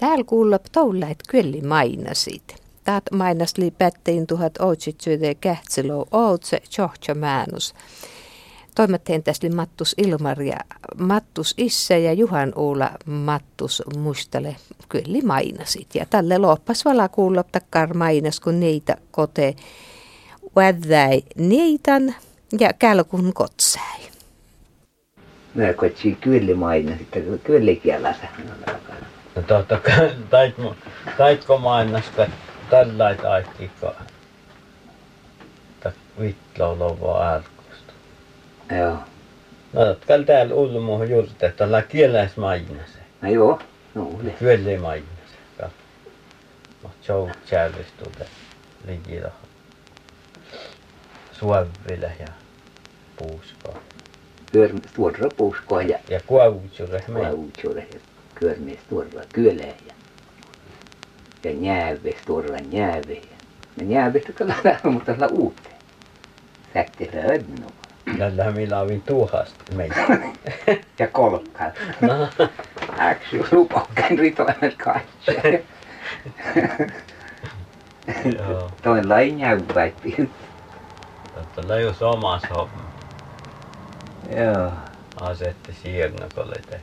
Täällä kuulla toulait kyllä mainasit. Taat mainasli pättiin tuhat otsitsyde kähtsilou outse tjohtjo määnus. Toimittajien tästä Mattus Ilmar ja Mattus Isse ja Juhan Uula Mattus Mustale kyllä mainasit. Ja tälle loppas vala kuulla takkar mainas, kun niitä kote vädäi niitan ja kälkun kotsäi. Mä kotsi kyllä mainasit, kyllä kielä No totta kai, taitko, taitko mainaska tällä taikkikaan. Vitlaulova ärkusta. Joo. No, tällä täällä ulmu juurta, että tällä kieläis mainase. No joo, no oli. Kyllä mainase. Mä tjout tjärvistuuta liikillä. Suoville ja puuskoa. Tuoda puuskoa ja Ja kuavutsure kuavutsure kyörmies tuoda kyöle ja ja njääves tuoda njääve ja no njäävestä kyllä mutta tällä uuteen. Säkkerä ödno. Tällä millä on tuuhasta meitä. Ja kolkkaan. No, Äksy lupokkään ritoimet kaikki. joo. Toin lain njääväitti. Tällä ei ole omas homma. Joo. Asetti siirnokolle te.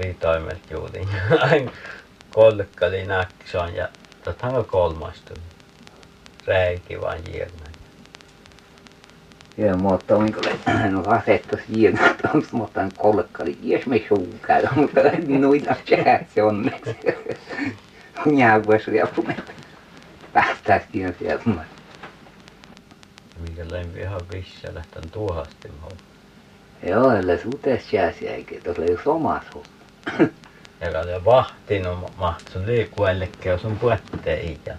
Riitoimet juuri. Aina kolkkali nakson ja tottahan on kolmastu. Räiki vaan jiernä. Ja mutta on kyllä, no siinä, onko mutta kolkkali, jos me suun käy, mutta noita se onneksi. Njääväs riappumet. Päästäisiin sieltä. Mikä lempi ihan vissa lähtän tuohasti homma. Joo, ellei suutes jääsi eikä tuossa ei omas homma. Ja kato vahtinut mahtui liikuellekin sun puetteen ja,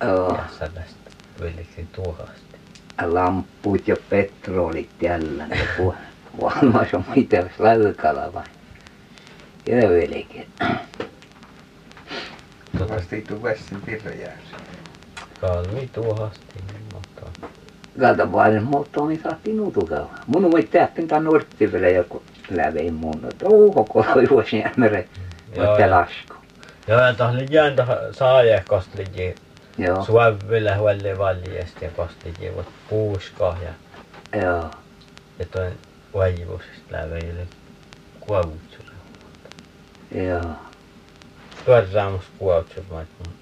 ja sellaista villiksi tuohasti. lamput ja petrolit jällä, ne valmas on mitä laukalla vai. Ja. Tota, Vasta ei tuu vessin pirrojäässä. kalvi tuohasti, mutta Kato vaan, mutta niin saatiin nutukalla. Mun on täppin tän norttiville joku lävein mun. Touko kolojuosin jämere. Joo, Mutta joo. lasku. Joo, ja tahli jääntä saaja kostlikin Joo, suoville huolli valjesti ja kostlikin vot puuska ja, joo. ja toin vaivusista läveille kuovutsure. Joo. Tuoda musta kuovutsure, mä mun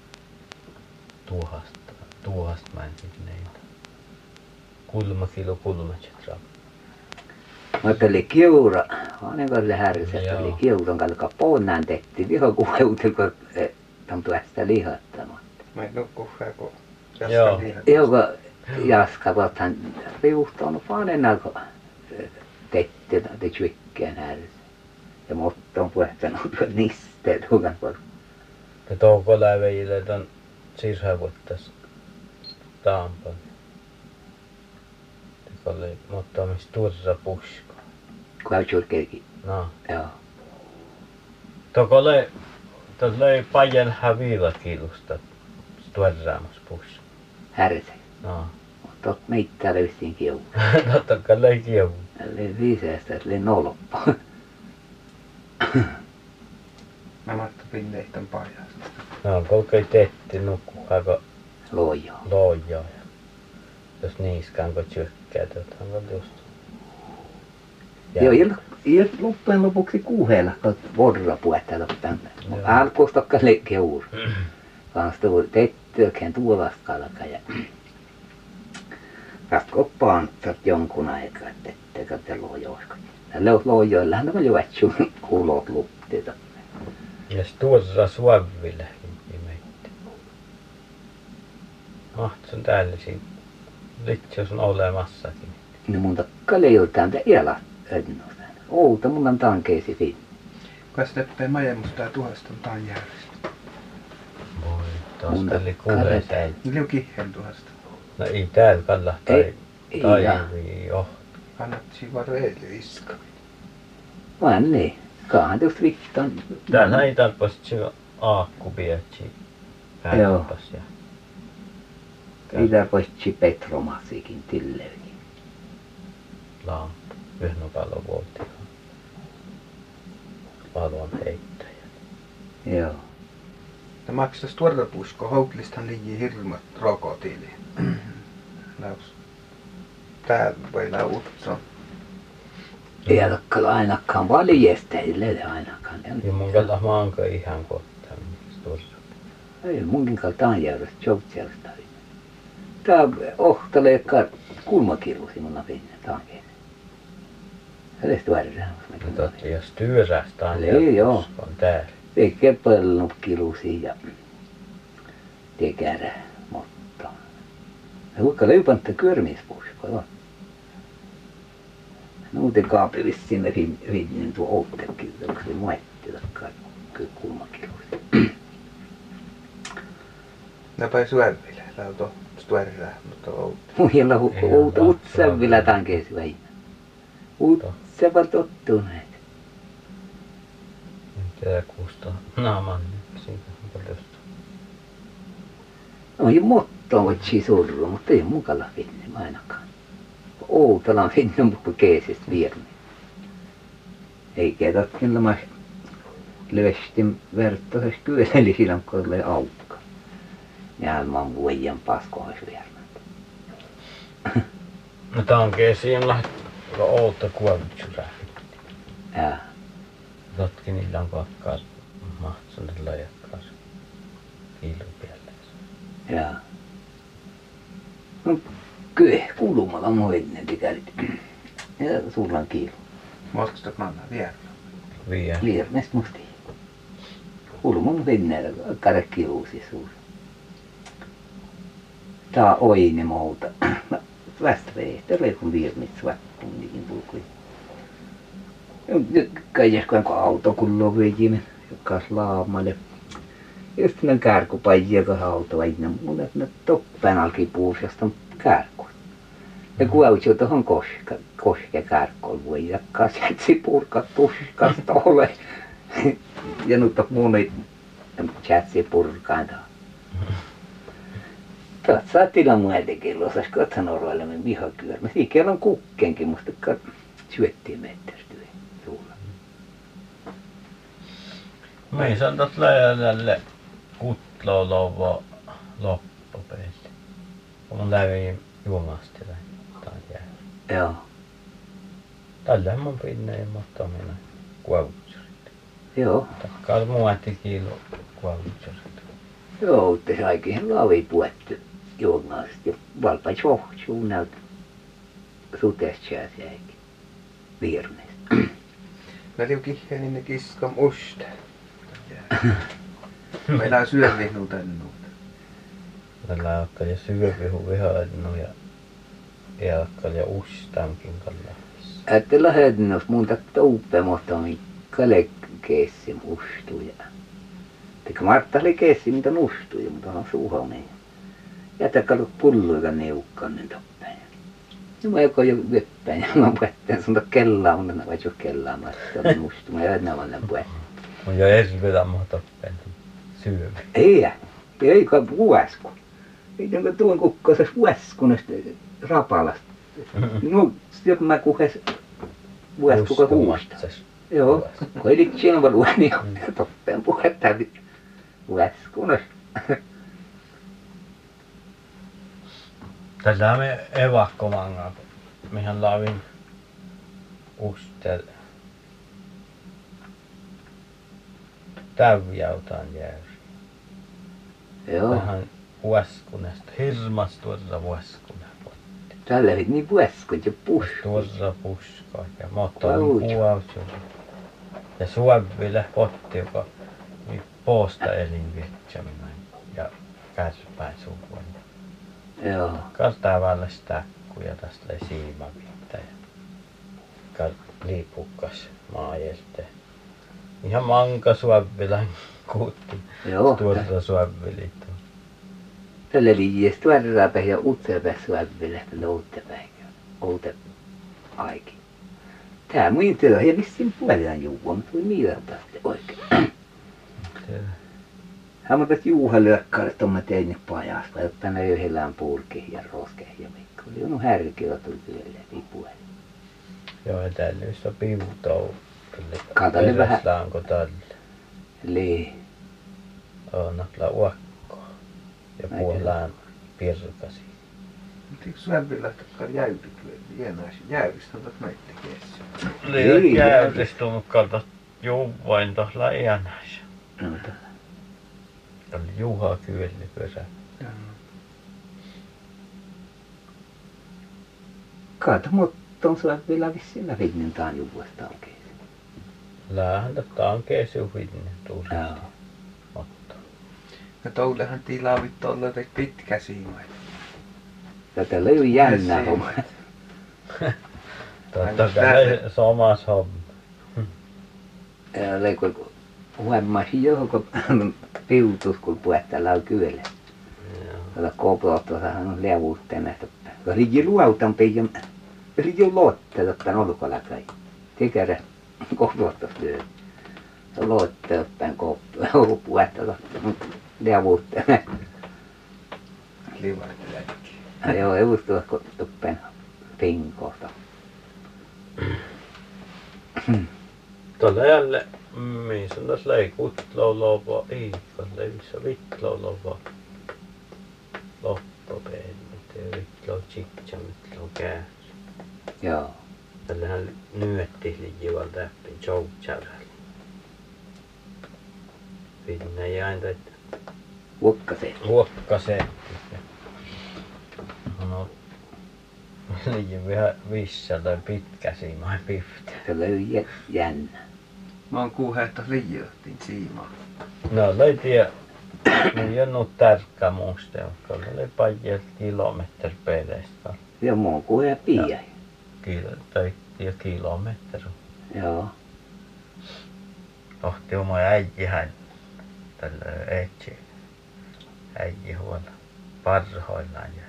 tuohasta, tuohasta mä en sit neitä. Kulmakilo kulmatsit saa. vaikka oli kiura, Hanekalle härsästä oli kiuran kalka poonaan tehtiin liha kuueutel, kun e, tuntui hästä lihattamatta. Mä en nukku kun Joo. Joo, kun jaskavathan riuhtaan panenna, kun e, tehtiin te tjykkeen härsästä. Ja mutta on puhtanut nisteet hukan puolella. Ja tuohon läveille on sisävuottaisi taampan. Oli, mutta on myös tursa puski. Hän tjurkeekin, No. joo. Toko oli, tuossa oli pajan häviillä kilusta tuodraamas pusko. Härse. No. Mutta meitä löysin kiuran. Totta kai oli kievu. Eli viiseästä, eli noloppa. Mä mattu pinneihton paijasta. No, kolkei teetti nukkuhaako Lojaa. lojaa. Ja jos niiskään kun tsykkää, tuothan on just. Joo, ja, ja loppujen lopuksi kuuhella, kun vorra puettella tänne. Joo. Alkuus tokka keur. Kans tuo tettyökään tuolasta kalka ja Rasko pantsat jonkun aikaa, että etteikö te lojoisko. Tällä lojoillahan on jo vätsy kulot luptita. Ja tuossa suoville meitä. Mahtsun täällä siinä. Litsi on olemassakin. Niin mun takka leiltään te iällä Ednunen. Outomunan tankeisi sinne. Kukas teppee majemustaa tuhastan järjestä? Voi, tuosta oli kuulee täin. Oli jo kihel tuhasta. No ei täällä kallahtaa. Ei, tai joo. Kannatsi varo eily iska. Vaan niin. Kaahan just vittan. Täällähän ei tarpeeksi se aakku pietsi. Päiväpäs ja. Itä pois Petromasikin tillekin. Laa. Vuotti. Valon heittäjä. Joo. Ne maksas tuoda pusko, houtlistan liian hirmat rokotili. Laus. Täällä voi lautso. Ei olekaan ainakaan valjestäjille ainakaan. Ja mun kalla maanko ihan. Tuossa. Ei munkin kaltaan järjestä, joutselusta. Tää ohtalee kulmakirusi mun pinne taakeen. Edes värrään. Totta, jos työrästä on Ei, joo. on täällä. Ei kepellannut kilusi ja tekärä, mutta ne huikka löypantta körmispuusko on. Muuten kaapi vissiin ne vinnin tuo outtekin, onko se muetti takkaan kulmakilusi. Ne päin syöville, lauto stuerraa, mutta outi. Muilla Ei outa ole utsavilla tankeesi vai. Utsava tottuneet. Tiedä kuusta naaman siitä on paljon. On jo motto otsi surru, mutta ei mukalla finne ainakaan. Outalan finne mutta keesistä vierni. Ei kerrat kyllä mä löstin verttohes kyöli silloin kun oli aukka. Ja mä oon vuojan paskois vierni. No tää on keesiin läht outa kuollutsuraa. Ja Totkin niillä on kakkaas mahtunut lajakkaas kiilun päällä. ja. No kyllä kulmalla mun ennen pitänyt. Ja sullan kiilu. Moskastat manna vielä. Vie. Viernes musti. Kulmun venneellä karkkiluusi suuri. Tää oini muuta. Vasta vehtere kun viernis vakkun niin pulkui. Kai kun auto kullo vejimen, joka laamalle. Just ne kärkupajia kun auto aina mun ne toppen alki puusasta kärku. Ja kuautsio tuohon koska, koske kärkkoon voi jakkaa sieltä purkat puskasta ole. ja nyt on mun ei chatsi purkaan taas. Tuot saa tila muutenkin, osas katson orvaille me vihakyör. Mä siinä on kukkenkin, musta syöttiin mettästä suulla. Me ei saanut läjälle kutloa lovo loppupeille. Kun lävi juomasti tai jää. Joo. Tällä mun pinne ei mutta minä kuollutsurit. Joo. Takkaa muotti kiilo kuollutsurit. Joo, että saikin laavi puettu juomasti. Ja valpa johtuu näyt sutesta. Ne liu kiheen, niin ne kiskam usta. Meillä on syövi nuutennut. Tällä alkaa ja syöpihu vihainnu ja ja alkaa ja ustankin kalla. Että lähetennäs mun tätä uppemosta on kale keessi mustuja. Teka Martta oli keessi mitä mustuja, mutta on suuhonen. Pulluika neukkaan niin toppeen. Ja mä joko jo veppään ja mä puetteen sun kellaa, mutta mä jo kellaa mä sitten mustuma ja enää mä puetteen. Mun jo esvetä mahtaa syöpi. Ei, ei kai vuosku. Ei tänkä tuon kukkosas vuoskunasta rapalasta. No, sitten mä kuhes vuoskuka huusta. Joo, kun ei siinä vaan luen, niin toppeen puhetta vuoskunas. Tällä me evakkomanga, mihän laavin ustel. Täyjautaan jäyri. Joo, Vähän vuoskunesta, hirmas tuossa vuoskuna. tällä oli niin vuoskut ja pusku. Tuossa puska ja moottorin puausu. Ja suoville potti, joka niin poosta elinvietsäminen ja kärpäin sukuun. Joo, Kartavalle stakkuja tästä ei siimaviittä ja liipukkas maajelte. Ihan manka suovilla kuutti joo. tuossa suovilita. Tällä oli jies tuodrapäin ja utsepäin suoville, loutepäin ja oute aikin. Tää muin työ ja vissiin puolen juua, mutta tuli miilata oikein. Mutta juuha lyökkaille tuomma tein pajasta, jotta ne yhdellään purki ja roske ja mikko. Oli on härkiä tuli työlle vipuelle. Joo, ja täällä on piutou. Kato nyt vähän. Onko tällä? Eli On on napla uakko ja puolaan pirkasi. Mutta eikö Svävillä takkaan jäyri kyllä jäänäis jäyristä on meitä keessä? Liian Ei, käyristunut kalta juvain tohla iänäis. No, mutta Oli Juha kyöli perä. kaata mutta on sulla vielä vissiin lävitnen taan juvuesta oikein. Lähän tätä on kesuhinne tuusti. Joo. Mutta No toulehan tilaavit olla teit pitkä siima. Tätä löy jännä Yes, homma. totta kai samas homma. Ja leikko huomasi johon piutus kun puettää on kyllä. Joo. Tätä koplottosahan on levuutteen näistä. Rigi luautan peijon. Rigi lotte totta nolkola kai. Tikerä koplottos lyö. Se lotte ottaen koplo. Puetta totta. Levuutteen. Livat läkki. Joo, evustua tuppen pinkosta. Tuolla jälle, missä on tässä leikut laulava, ei, kun leivissä vitlaulava. Loppupeennit ja vitlau tsitsa, vitlau käys. Joo. Tällähän nyötti liijuvan täppin joutsärällä. Pinna jäin tätä Vuokkase. luokkaseen. No, liian vähän vissä tai pitkä siima piftä. Se jä- jännä. Mä oon kuuhe, että liiohtiin siimaa. No, ei tiedä. Ei ole nyt tärkeä muista, mutta oli paljon kilometri perästä. Ja muu kuin ja piiä. Kilo, tai ja kilometri. Joo. Ohti oma äijihän tällä etsi. Äiji huolella parhoillaan ja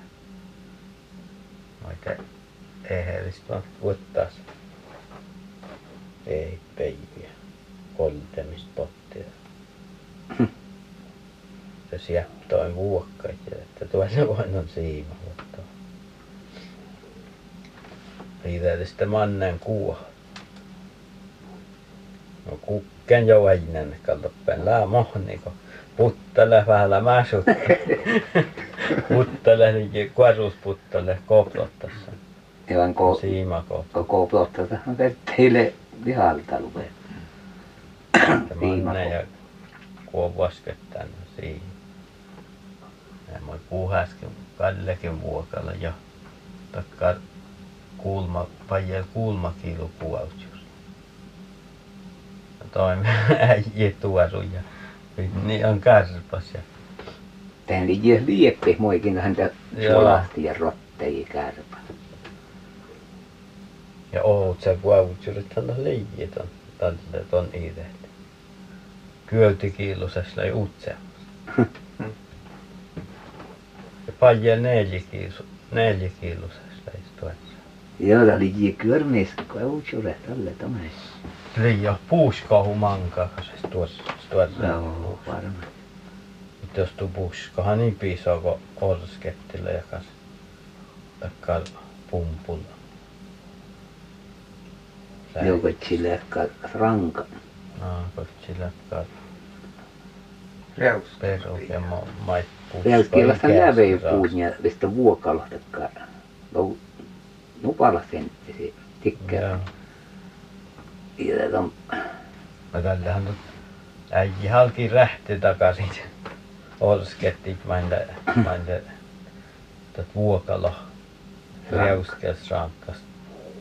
noita ehellistä vuottaas. Ei päiviä. Koltemista pottia. Se sieptoin vuokkaita, että tuossa voin on siima vuottaa. Siitä sitten mannen kuoha. No kukken jo väinen kaltoppen lää mohniko. Puttele vähällä mäsut. puttele liki kuorusputtele koplotassa. Ja vaan ko, Siima plottotahan verteille vihalta lupee. Manne ja kuo vaskettaan siihen. Ja mä puhaskin Kallekin vuokalla jo. Takka kuulma, paljon kuulmakiilu puolus. Ja toimi äijä tuosu ja niin on kärpäs ja Tähän liian lieppi muikin häntä Joo. suolasti ja rottei kärpä. ja oot sä kuavutsurit tällä liijit on tällä ton itelle. Kyötikiilosessa utse. Ja paljon neljäkiilu, neljäkiilosessa ei tuossa. Joo, tämä liian kyrmis, kun utsure tälle tomai. Liian puuskahu mankaa, kun se tuossa. Joo, varmaan. Mutta jos tuu puuskahan niin piisaa kuin orskettille ja kas takkaa pumpulla. Joo, kun sille ranka. Aa, kun sillä kaa Reuska. pesu ja ma- mait Pelskillä sitä lävei puuskahan puun ja vistä vuokalohtakkaa. No, nupala sentti se tikkää. Joo. Ja tätä on, No tällähän nyt äijä halki rähti takaisin. Orsketti vain tä, vain tä, tät vuokalo. Reuskeas rankkas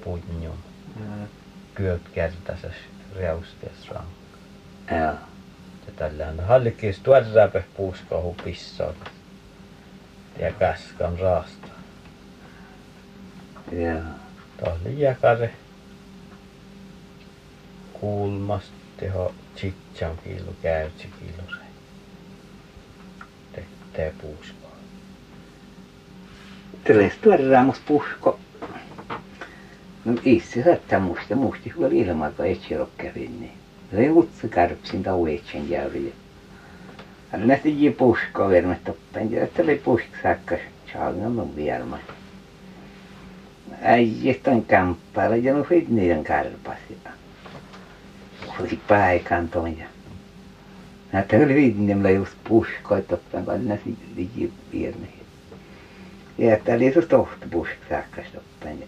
punjum. Mm. Kyöt kertasas reuskeas rankkas. joo. Ja tällähän hallikis tuorrape puuskahu pissaa. Ja kaskan raasta. Joo. Tohli jakare. Kulmast teho chitsan kiilu käytsi kiilu se. Tehtee puuskoa. Tuodaan musta puhko. No itse saattaa musta, musti huoli ilmaa, kun etsi kävin, niin. Se ei utsi karpsin tau etsin jäyri. Hän nähti ji puhko vermet toppen, ja että oli puhk saakka saagan on vielma. Äijät on kamppailla ja no fit niiden karpas. ja Oli paikan ton ja Näitä oli viitinnemllä just puskoit toppen kanssa liji vierni. Ja että oli se tohti pusk säkkäs toppen.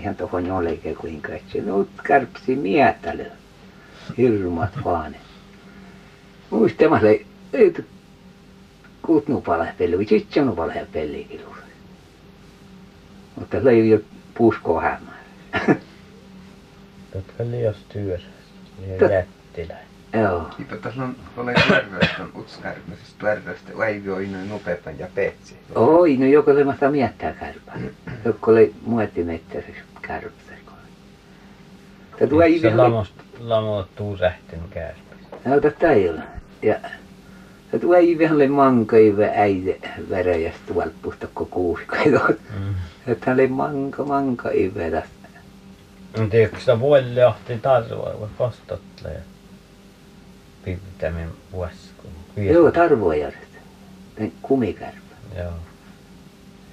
Ihan tohon jollekin kuinka et Hirmat vaan. Muistamassa ei kuutnu palapeli, vai sitten on palapeli kilus. Mutta löi jo puskoa hämää. Jotka liias työssä. Niin Tot- jättiläinen. Joo. Ipa tässä on tuolla järvestä on utskärpäisistä järvestä Väivi on noin nopeampan ja petsi. Oi, no joko semmoista miettää kärpää. Joko oli muotimettäisessä kärpässä. Se vielä... lamost, lamottuu sähtin kärpäs. No tätä ei ole. Ja tätä ei vielä manka ei äide veräjästä koko kuuska. Mm. Että oli manka, manka. En tiedä, kun sitä vuolle johti tarvoa, voi kostotle ja piirtämin vuoskun. Joo, tarvoajärjestä. Tän kumikärpä. Joo.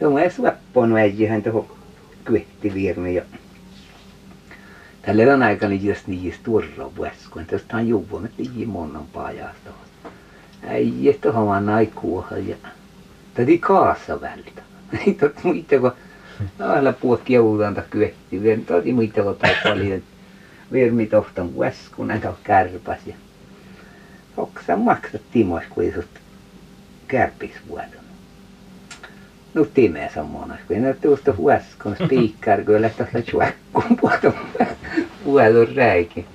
Joo, mä edes vappoon väijihän tuohon kyhtivierni ja Tällä on aika niin just niin just turro vuoskun. Tästä on että liian monen paajasta. Äijä tuohon vaan aikuuhan ja täti kaassa vältä. Ei tot muita kun aina puhut joudan tai kyhtivierni. Toti muita kun tai paljon viermi tohtan vuoskun, näitä kärpäs ja Oksa maksat Timos, kun ei sut kärpis vuodon. No timee sammonas, kun ei tuosta huoskon spiikkar, kun lähtee se chuakkun puolta vuodon räikin.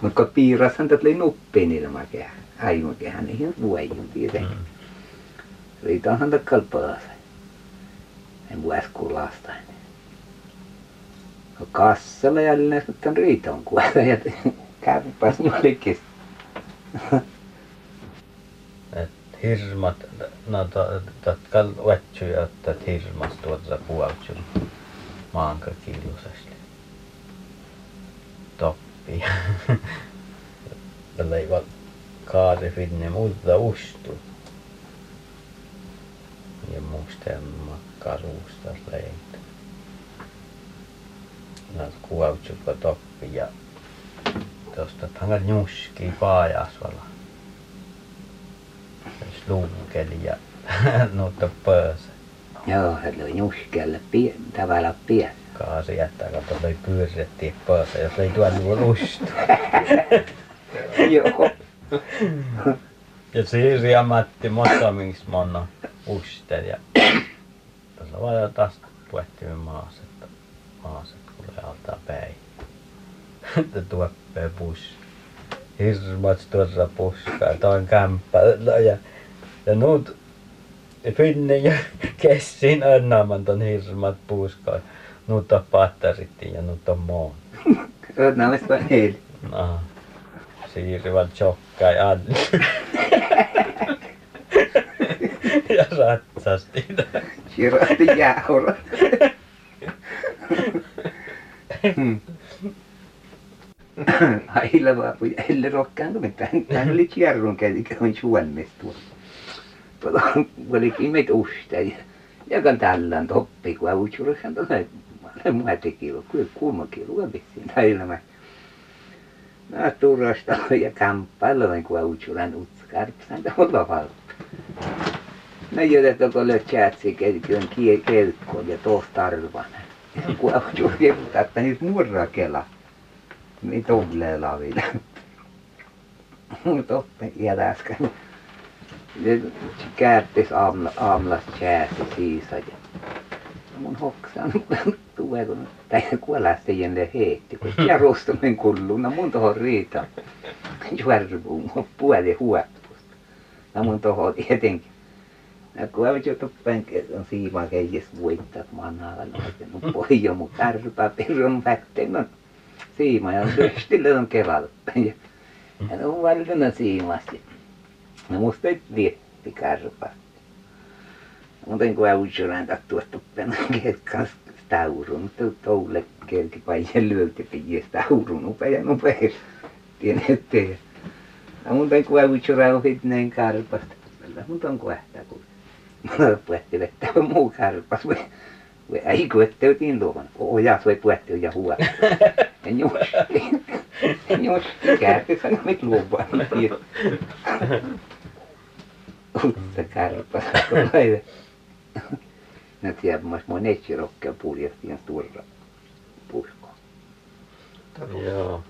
Mutta kun piirashan tätä oli nuppiin ilmakehä, aimakehä, niin ihan vuojun tietenkin. Mm. Riitaanhan tätä kalpalasa. En vuoskun lastain. Kassalla jälleen sitten riiton kuolla ja kärpäs jollekin. Hirmat, no to, totka vetsyjä ottaa hirmas tuota puoltsun maanka kiljuisesti. Toppi. Tällä ei vaan kaari finne muuta ustu. Ja muista makkaruusta leitä. Näet kuvaukset toppi ja tuosta tangat nuski paajasvala. Slunkeli ja nuutta pöösä. Joo, se oli nuskelle pie, tavalla pie. Kaasi jättää, kato toi pyörrettiin pöösä, jos ei voi lustu. Joo. Ja Siiri ja Matti motomings monna uster ja tässä vaan taas puettiin maassa, että maassa kuule altaa päin. Että tuoppee bus. Hirmat tuossa puskaa, toin kämppä ja, ja nuut Finne ja Kessin önnaaman ton hirmat puskaa. Nuut on pattarittiin ja nuut on moon. Var hel. No. Tjokkaa ja Anni. ja ratsasti. Kirjoitti jäähorot. Hmm. Ailla vaan, kun elle rokkaan mitään. Tän oli kierrun kädi, kun suomestua. Tuolla olikin meitä ustai. Ja kan tällään toppi, kun avutsurihan tuolla muotikilu, kuin kuumakilu on vissiin näillä Mä turasta ja kamppailla, kun avutsurihan utskarpsan tuolla valta. No joten kun löt chatsi kelkön kelkkoon ja tuossa tarvan. Kun avutsuri että niitä murraa kela. Niin tulee lavilla. Toppe jätäskä. Ne käättis aamulla, aamulla chatsi siisa ja mun hoksan tulee kun tai kuolästä jänne heitti, kun jarustumen kulluna mun tohon riita. Juarvuun puoli huoppusta. Ja mun tohon tietenkin. Ja kun avit jo tuppen on siimaa keijäs voittaa manaa noiten no pojo mun kärpä pirun pätteen on siima ja rystille on keväällä. Ja ja ne on valdena siimasti. No musta ei vietti kärpä. Muuten kun avutsuraan tattua tuppen kans staurun, mutta toulle kerki paien lyölti pijä staurun upea nopea. Tiedätte. Ja muuten kun avutsuraan ohit näin kärpästä. Mutta on kuehtaa kun puetti vettä muu kärpäs. Voi voi ei kuette otin luovan. Ojas voi puetti ja huolta. Ja juuri. Jos kärpistä mit lupa. Uutta kärpästä tulee. No tiedä, mas mun etsi rokkea puljehtiin turra pusko. Joo.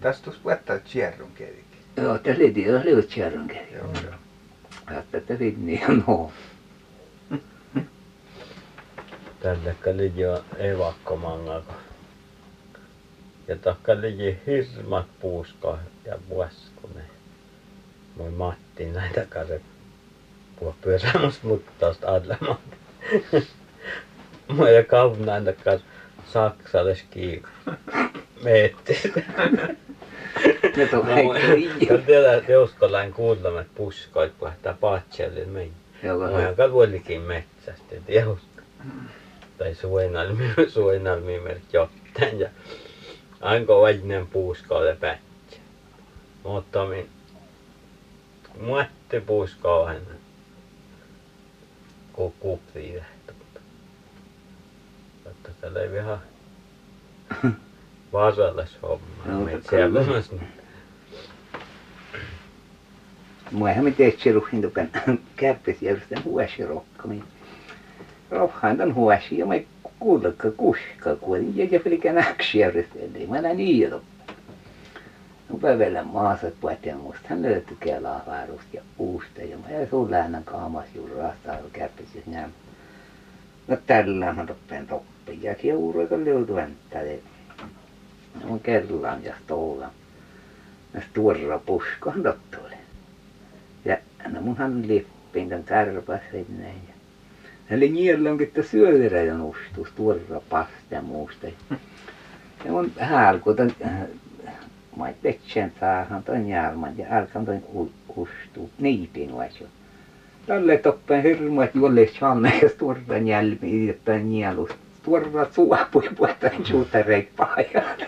Tästä tuossa puhuttaa kierron kerikin. Joo, tässä oli tässä oli kärryn kävi. Joo, joo. Tässä niin no. Tällä kalli jo evakkomangako. Ja takka liji hirmat puusko ja vuoskune. Moi Matti näitä kare puhua pyörämus muttaust adlemat. Moi ja kaupun näitä kar Saksalle skiiku. Meetti. Ne on Kyllä tiedä, että Jouskolain kuulemat puskoit puhtaa Paatsellin meni. Mä oon vuolikin metsästä, että Jouska. Tai suoinalmi, suoinalmi merkki. Ja anko vainen puuskoille pätsä. Mutta min muotti puuskoihin. Kun kupri lähtö. Että tällä ei vähän vaarallis homma. No, siellä Mua eihän mitään tsiruhin tukan kärpes järjestän huosi rokkami. Rohhaan tän huosi ja mä kuulekka kuska kuulin ja ja pelkä näksi järjestän. Ei mä näin niin No päivällä maassa puhutaan musta. Hän löytyi kelaa vaarusta ja uusta ja mä jäin sun lähnän kaamas juuri rastaa kärpes ja näin. No tällä mä toppen toppi ja kiuruika löytyi vänttäle. No mun kerran ja stoulan. No tuorra puskohan tottuille. Ja no munhan lippin tämän kärpäs sinne ja hän oli niellon, että syödä ja nostus tuorra pasta ja muusta. Ja mun hälku tämän mä et petsän saahan ton jälman ja alkan ton ustuu niipin vaisio. Tälle toppen hirmuat jolle channe ja tuorra jälmi jotta nielus. Tuorra suopui puhutaan suutareit pajan.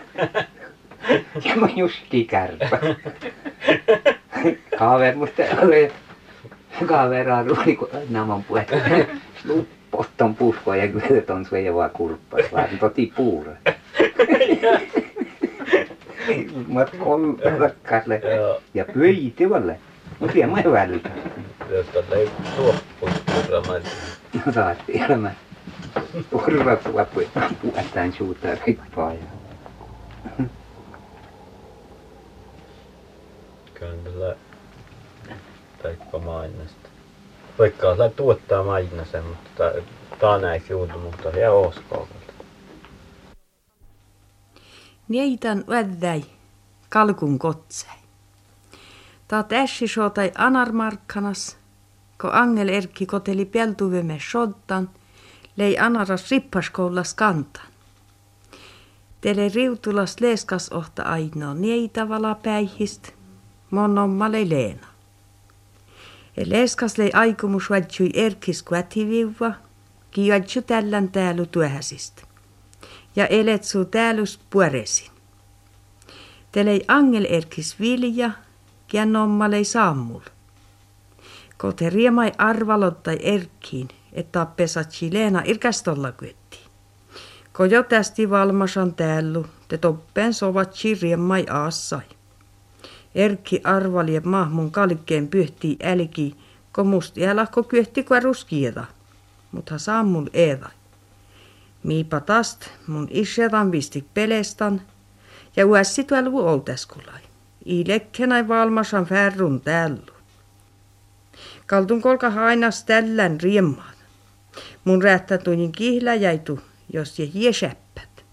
Ja mä justi kärpä. Kaver musta oli kavera ruuli kun naman puhet. Potton puskoa ja kyllä ton suojavaa kurppas vaan toti puura. Kolme Joo. ja pöiti valle. Mä tiedän mä välillä. Jos tällä ei tuoppuuskurramaan. No saatti elämä. Suopui puhutaan suutareit pajan. Kyllä tällä taikka mainasta. Vaikka osaa tuottaa mainasen, mutta tää näiksi juutu, mutta ihan oskookalta. Nieitan vädäi kalkun kotsei. Taat ässi sotai anarmarkkanas, ko Angel Erkki koteli peltuvemme soddan, lei anaras rippaskoulas kantan. Tele riutulas leeskas ohta ainoa nieitävala päihist, monommalle Leena. Ja leeskas lei aikomus vadsui Erkis kvätiviuva, kiadju tällän täällä tuähäsistä ja eletsu täälus puoresin. Telei angel erkis vilja, kianommalei sammul. Kote riemai arvalottai erkkiin, että pesatsi Leena irkastolla kyötti. Ko jo tästi valmasan täällu, te toppen sovatsi riemai aassai. Erkki arvali mahmun kalkkeen pyhtii älki, ko musti älahko kyötti kuin ruskieda, mutta sammul eedai. Miipa tast mun isjätan vistik pelestan ja uässi tuolvu olteskulai. Ilekkenai valmasan färrun tällu. Kaltun kolka hainas tällän riemmaan. Mun räättä tunin kihlä jäitu, jos je jäsäppät.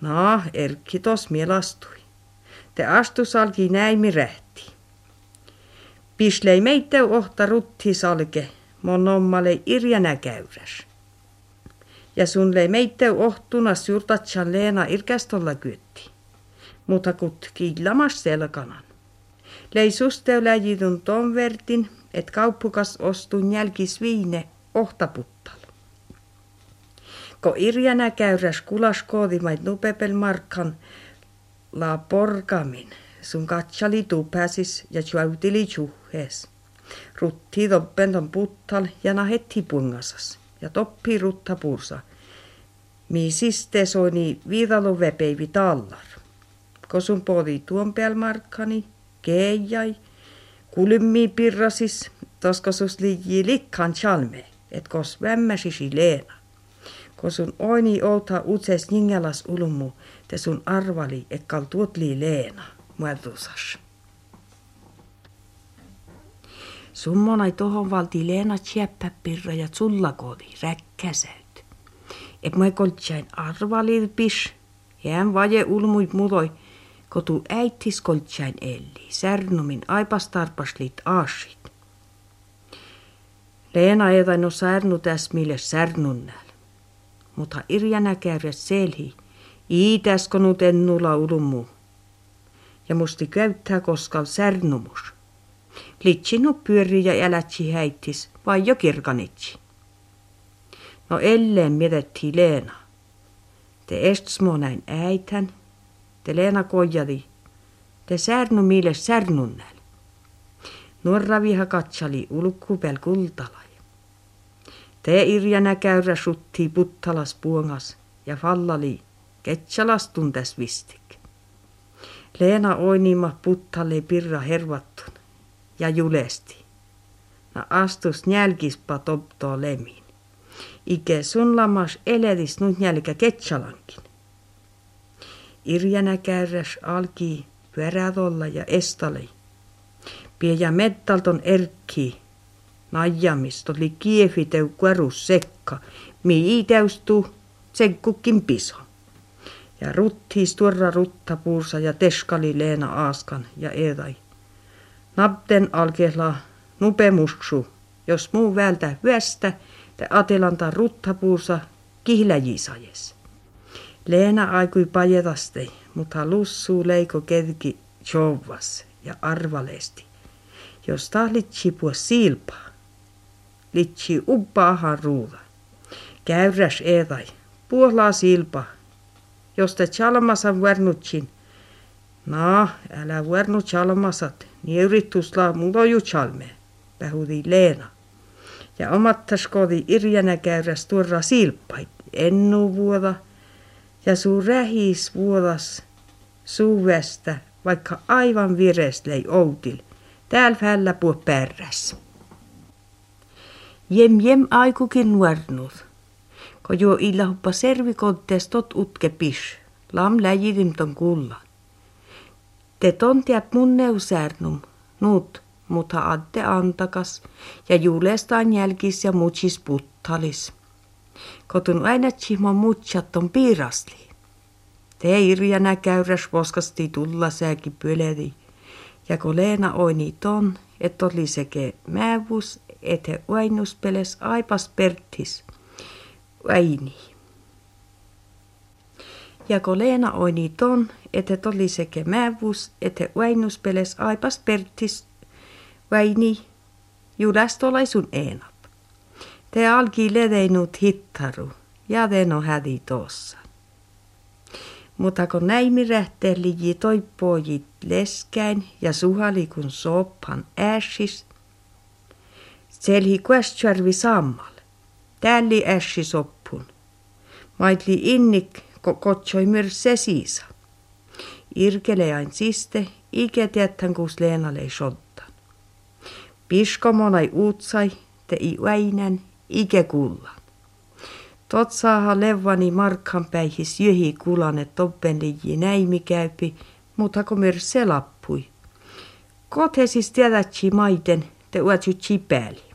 No, erkki tos mielastui. Te astus alki näimi rähti. Pislei meitä ohta rutti salke, mon ommale irjänä käyräs ja sun lei meitä ohtuna surtatsan Leena irkästolla kyötti. Mutta kut kiillamas selkanan. Lei susteu läjitun ton vertin, et kauppukas ostun jälkis viine ohtaputtal. Ko irjänä käyräs kulas koodimait nupepel markkan la porkamin, sun katsali tupääsis ja juautili juhes. Rutti toppenton puttal ja nahetti pungasas ja toppi rutta pursa. Mi siste soini viidalu vepeivi tallar. kun sun podi tuon pääl markkani, keijai, kulmmi pirrasis, toska sus liiji likkan chalme, et kos vämmäsisi leena. Kun sun oini outa utses ningelas ulumu, te sun arvali, et kal tuotli leena, mueltusas. Summonai tohon valti leena tjäppäpirra ja tsullakodi räkkäsäyt. Et mä koltsain arvalil pis, jään vaje ulmuit muloi, kotu äitis koltsain elli, särnumin aipas tarpaslit aasit. Leena ei no särnu täs mille särnunnäl. Mutta irjänä käydä selhi, iitäskonut ennulla ulumu. Ja musti käyttää koskal särnumus. Litsinu pyöri ja älätsi häittis, vai jo kirkanitsi. No elleen mietittiin Leena. Te estsmo näin äitän, te Leena kojadi, te särnu mille särnunnäl. Nuorra viha katsali ulkkupel kultalai. Te irjänä käyrä sutti puttalas puongas ja fallali ketsalas tuntes vistik. Leena oinima puttalle pirra hervattun ja julesti. Na astus njälkispa toptoo lemin. Ike sun lamas eledis nyt njälkä ketsalankin. Irjänä kärräs alki pyörädolla ja estali. Pieja mettalton erkki. Najamist oli kiefiteu kuerus sekka. Mi täystuu senkkukin piso. Ja ruttiis tuorra ruttapuursa ja teskali Leena Aaskan ja Edai. Napten alkehla nupemussu, jos muu vältä hyöstä, te atelanta ruttapuursa kihläjisajes. Leena aikui pajetaste, mutta lussuu leiko kedki jovas ja arvalesti. Jos tahlitsi pua silpaa, litsi uppaahan ruuda. Käyräs edai, puolaa silpa, jos te chalmasan värnutsin. No, älä värnu chalmasat, niin yritusla mudoju chalme, pähudi Leena. Ja omattaskodi irjänä käyräs tuorra silppait, ennu vuoda, ja suu rähis vuodas suuvästä, vaikka aivan virestlei outil, täällä fällä puo pärräs. Jem jem aikukin nuornut, ko jo illa huppa servikottes tot utke pis, lam läjidim ton kulla. Te tontiat mun neusärnum, nuut, mutta adde antakas, ja juulestaan jälkis ja mutsis puttalis. Kotun aina chihmo mutsat on piirasli. Te irjänä käyräs voskasti tulla sääki pöledi, ja kun Leena oini ton, et oli seke määvus, et he uainuspeles aipas pertis, uaini. Ja kun Leena oini ton, et he oli seke määvus, et he uainuspeles aipas pertis, uaini, julastolai sun enap. Te alki ledeinut hittaru, ja te no hädi tossa. Mutta kun näimi rähteli toippojit leskäin ja suhali kun soppan äsis, selhi kuestjärvi sammal. Tälli äsi soppun. Maitli innik ko kotsoi myös se siisa. Irkeleain siste, ike tietän kus Leenalei sottan. Piskomonai uutsai, te i väinän, ike kullan. Tot saaha levani markkan päihis jyhi kulane toppen liji näimi käypi, mutta kun myös se lappui. Siis tiedätsi maiden, te uatsutsi pääli.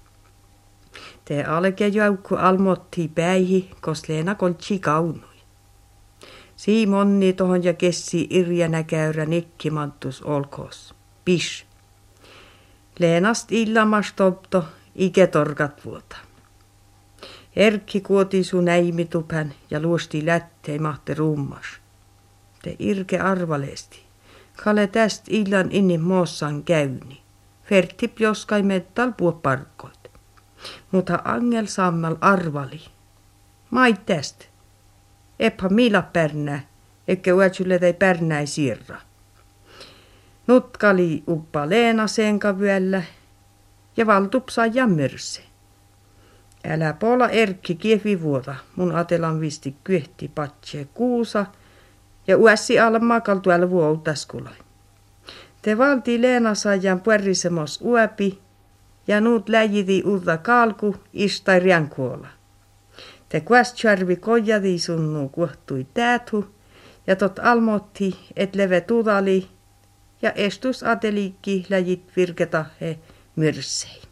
Te alke joukku almotti päihi, kos Leena koltsi kaunui. Siimonni tohon ja kessi irjänä käyrä nikkimantus olkoos. Pis. Leenast illamas topto, ike torgat vuota. Erkki kuoti sun näimitupan ja luosti lättei mahte rummas. Te irke arvalesti. Kale täst illan inni moossan käyni. Fertti pjoskai mettal puoparkoit. Mutta angel sammal arvali. Mai täst. Epä mila pärnää, eikä uätsylle tei pärnäi sirra. Nutkali uppa Leena senka vyöllä ja valtupsa ja myrse. Älä pola erkki kiefi vuota, mun atelan visti kyhti patse kuusa ja uässi alla makal tuolla vuoutaskuloi. Te valti Leena saajan puerrisemos uäpi ja nuut läjidi uutta kalku istai riankuola. Te kuästjärvi kojadi sunnu kuohtui tääthu ja tot almotti et leve tudali ja estus ateliikki läjit virketa he myrsei.